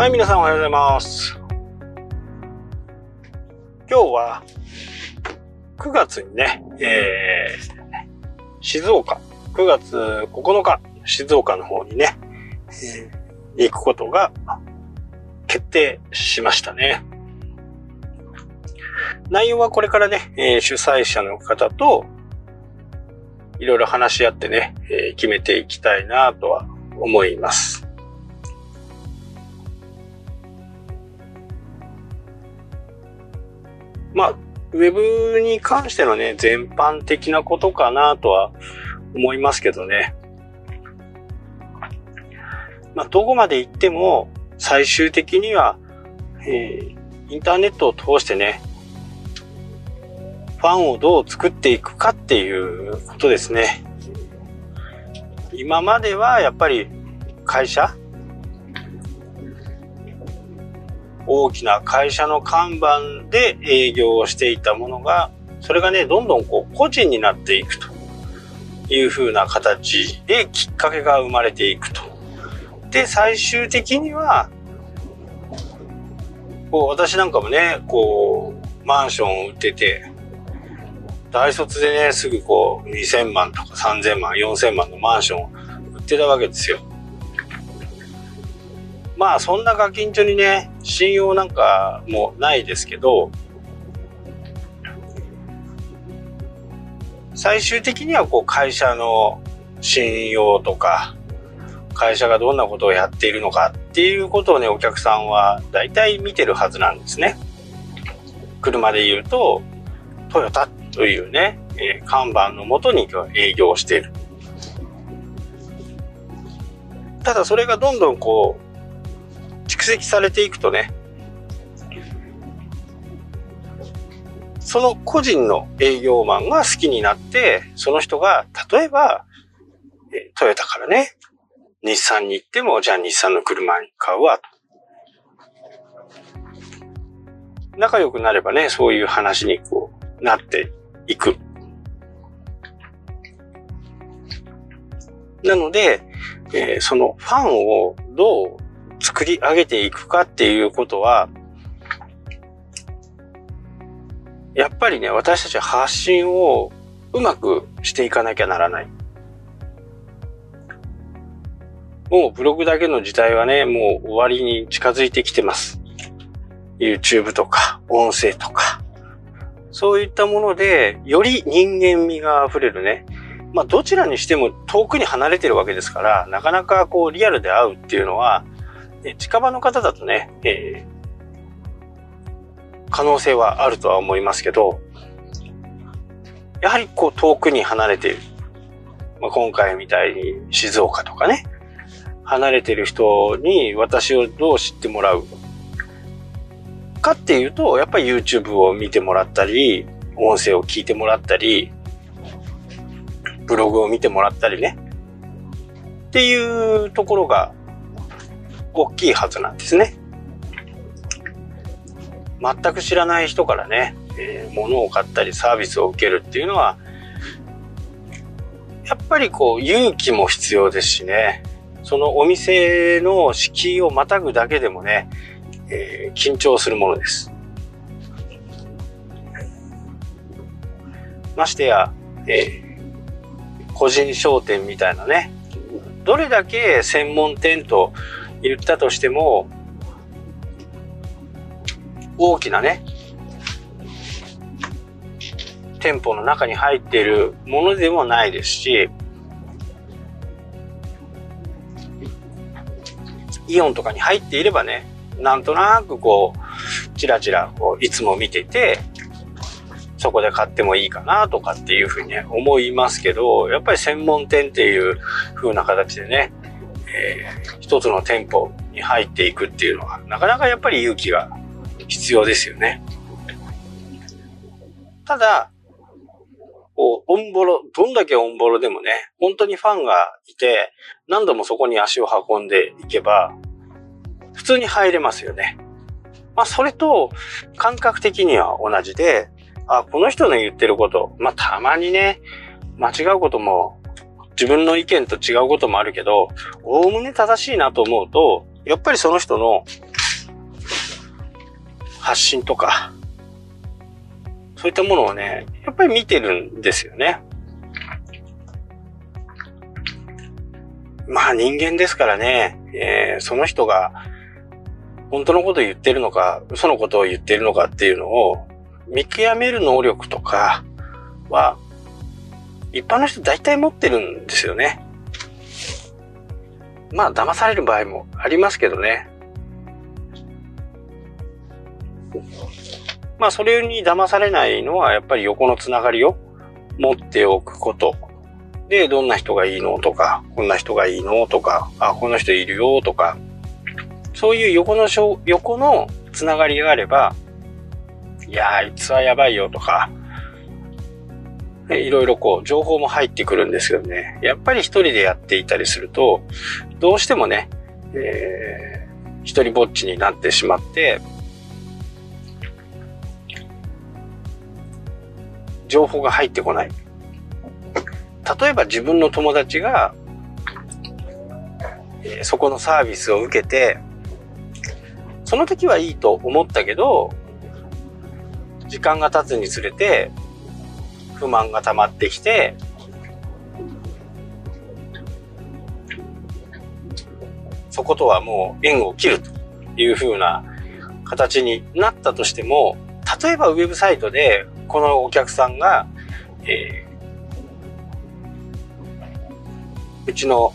はい、皆さんおはようございます。今日は9月にね、えー、静岡、9月9日、静岡の方にね、えー、行くことが決定しましたね。内容はこれからね、えー、主催者の方といろいろ話し合ってね、えー、決めていきたいなとは思います。まあ、ウェブに関してのね、全般的なことかなとは思いますけどね。まあ、どこまで行っても、最終的には、えー、インターネットを通してね、ファンをどう作っていくかっていうことですね。今まではやっぱり会社大きな会社の看板で営業をしていたものが、それがね、どんどんこう個人になっていくという風な形できっかけが生まれていくと。で、最終的には、こう私なんかもね、こう、マンションを売ってて、大卒でね、すぐこう、2000万とか3000万、4000万のマンションを売ってたわけですよ。まあそんなガキンチョにね、信用なんかもないですけど、最終的にはこう会社の信用とか、会社がどんなことをやっているのかっていうことをね、お客さんは大体見てるはずなんですね。車で言うと、トヨタというね、えー、看板のもとに営業している。ただそれがどんどんこう、蓄積されていくとね、その個人の営業マンが好きになって、その人が、例えば、トヨタからね、日産に行っても、じゃあ日産の車に買うわ。仲良くなればね、そういう話にこう、なっていく。なので、えー、そのファンをどう作り上げていくかっていうことは、やっぱりね、私たち発信をうまくしていかなきゃならない。もうブログだけの時代はね、もう終わりに近づいてきてます。YouTube とか、音声とか。そういったもので、より人間味が溢れるね。まあ、どちらにしても遠くに離れてるわけですから、なかなかこうリアルで会うっていうのは、近場の方だとね、えー、可能性はあるとは思いますけど、やはりこう遠くに離れている。まあ、今回みたいに静岡とかね、離れてる人に私をどう知ってもらうかっていうと、やっぱり YouTube を見てもらったり、音声を聞いてもらったり、ブログを見てもらったりね。っていうところが大きいはずなんですね。全く知らない人からね、えー、物を買ったりサービスを受けるっていうのは、やっぱりこう勇気も必要ですしね、そのお店の敷居をまたぐだけでもね、えー、緊張するものです。ましてや、えー、個人商店みたいなね、どれだけ専門店と言ったとしても、大きなね、店舗の中に入っているものでもないですし、イオンとかに入っていればね、なんとなくこう、ちらちらこういつも見てて、そこで買ってもいいかなとかっていうふうに、ね、思いますけど、やっぱり専門店っていう風な形でね、えー、一つの店舗に入っていくっていうのは、なかなかやっぱり勇気が必要ですよね。ただ、こう、オンボロ、どんだけオンボロでもね、本当にファンがいて、何度もそこに足を運んでいけば、普通に入れますよね。まあ、それと、感覚的には同じで、あ、この人の言ってること、まあ、たまにね、間違うことも自分の意見と違うこともあるけど、おおむね正しいなと思うと、やっぱりその人の発信とか、そういったものをね、やっぱり見てるんですよね。まあ人間ですからね、えー、その人が本当のことを言ってるのか、嘘のことを言ってるのかっていうのを見極める能力とかは、一般の人大体持ってるんですよね。まあ騙される場合もありますけどね。まあそれに騙されないのはやっぱり横のつながりを持っておくこと。で、どんな人がいいのとか、こんな人がいいのとか、あ、この人いるよとか、そういう横の横のつながりがあれば、いやあいつはやばいよとか、いろいろこう情報も入ってくるんですけどね、やっぱり一人でやっていたりすると、どうしてもね、えー、一人ぼっちになってしまって、情報が入ってこない。例えば自分の友達が、えー、そこのサービスを受けて、その時はいいと思ったけど、時間が経つにつれて、不満が溜まってきて、そことはもう縁を切るという風な形になったとしても、例えばウェブサイトでこのお客さんが、えー、うちの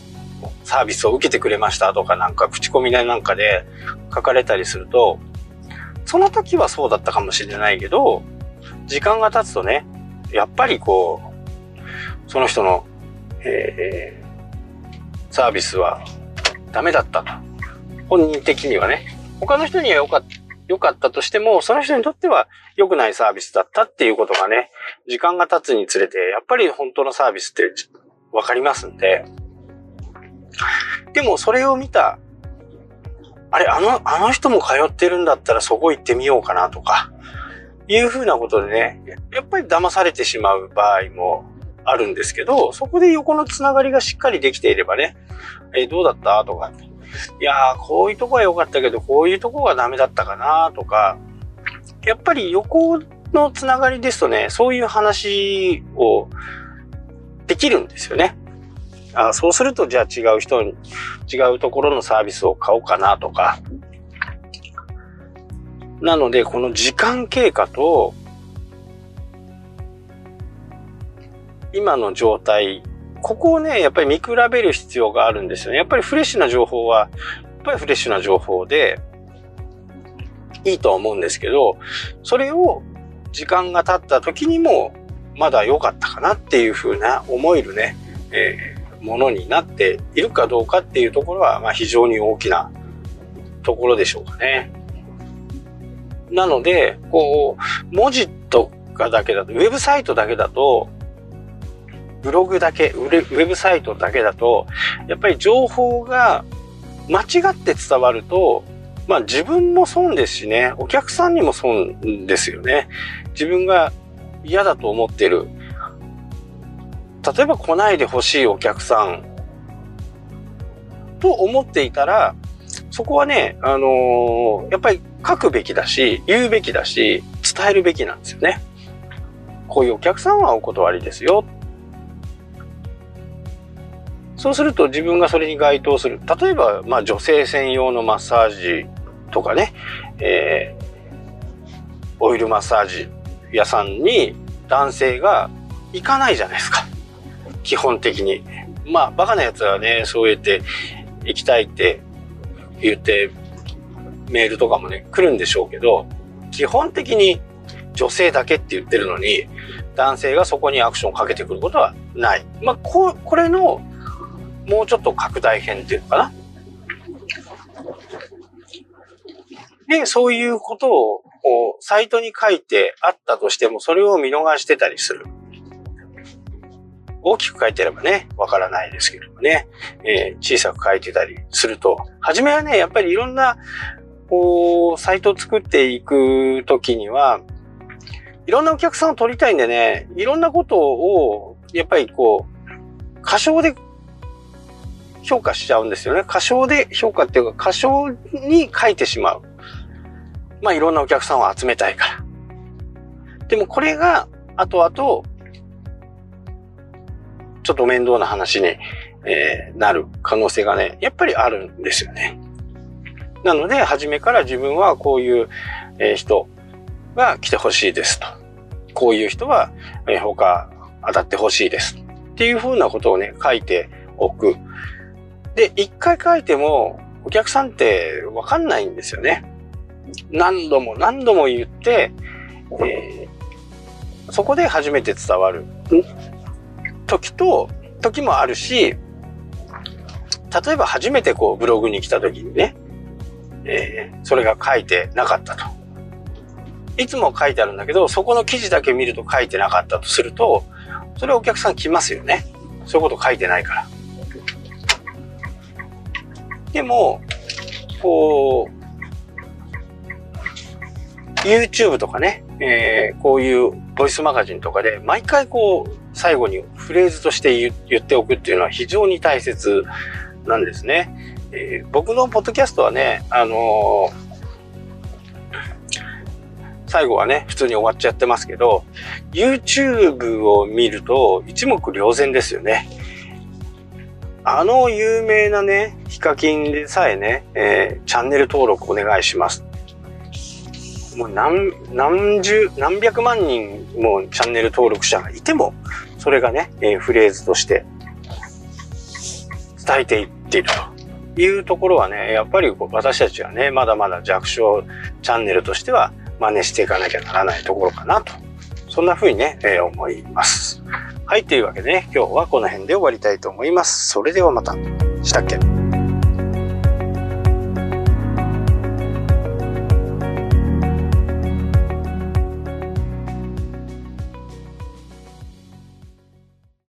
サービスを受けてくれましたとかなんか口コミなんかで書かれたりすると、その時はそうだったかもしれないけど、時間が経つとね、やっぱりこう、その人の、えー、サービスはダメだったと。本人的にはね。他の人には良かった。良かったとしても、その人にとっては良くないサービスだったっていうことがね、時間が経つにつれて、やっぱり本当のサービスってわかりますんで、でもそれを見た、あれ、あの、あの人も通ってるんだったらそこ行ってみようかなとか、いうふうなことでね、やっぱり騙されてしまう場合もあるんですけど、そこで横のつながりがしっかりできていればね、えどうだった？とか、いやー、こういうとこは良かったけど、こういうとこがダメだったかなとか、やっぱり横のつながりですとね、そういう話をできるんですよね。あそうすると、じゃあ違う人に、違うところのサービスを買おうかなとか。なので、この時間経過と、今の状態ここをね、やっぱり見比べる必要があるんですよね。やっぱりフレッシュな情報は、やっぱりフレッシュな情報で、いいとは思うんですけど、それを時間が経った時にも、まだ良かったかなっていう風な思えるね、えー、ものになっているかどうかっていうところは、まあ非常に大きなところでしょうかね。なので、こう、文字とかだけだと、ウェブサイトだけだと、ブログだけ、ウェブサイトだけだと、やっぱり情報が間違って伝わると、まあ自分も損ですしね、お客さんにも損ですよね。自分が嫌だと思ってる。例えば来ないでほしいお客さんと思っていたら、そこはね、あのー、やっぱり書くべきだし、言うべきだし、伝えるべきなんですよね。こういうお客さんはお断りですよ。そうすると自分がそれに該当する。例えば、まあ女性専用のマッサージとかね、えー、オイルマッサージ屋さんに男性が行かないじゃないですか。基本的に。まあ、バカなやつはね、そう言って行きたいって言ってメールとかもね、来るんでしょうけど、基本的に女性だけって言ってるのに、男性がそこにアクションをかけてくることはない。まあ、こ、これのもうちょっと拡大編っていうのかな。で、そういうことを、こう、サイトに書いてあったとしても、それを見逃してたりする。大きく書いてればね、わからないですけどもね、えー、小さく書いてたりすると、はじめはね、やっぱりいろんな、こう、サイトを作っていくときには、いろんなお客さんを取りたいんでね、いろんなことを、やっぱりこう、過小で評価しちゃうんですよね。過小で評価っていうか、過小に書いてしまう。まあいろんなお客さんを集めたいから。でもこれが後々、ちょっと面倒な話に、えー、なる可能性がね、やっぱりあるんですよね。なので、初めから自分はこういう、えー、人が来てほしいですと。こういう人は、えー、他当たってほしいです。っていうふうなことをね、書いておく。で、一回書いても、お客さんってわかんないんですよね。何度も何度も言って、えー、そこで初めて伝わる時と、時もあるし、例えば初めてこうブログに来た時にね、えー、それが書いてなかったと。いつも書いてあるんだけど、そこの記事だけ見ると書いてなかったとすると、それお客さん来ますよね。そういうこと書いてないから。でも、こう、YouTube とかね、えー、こういうボイスマガジンとかで、毎回こう、最後にフレーズとして言っておくっていうのは非常に大切なんですね。えー、僕のポッドキャストはね、あのー最後はね、普通に終わっちゃってますけど、YouTube を見ると一目瞭然ですよね。あの有名なね、ヒカキンでさえね、えー、チャンネル登録お願いします。もう何、何十、何百万人もチャンネル登録者がいても、それがね、えー、フレーズとして伝えていっているというところはね、やっぱり私たちはね、まだまだ弱小チャンネルとしては真似していかなきゃならないところかなと。そんな風にね、えー、思います。はい、というわけでね、今日はこの辺で終わりたいと思います。それではまた。したっけ？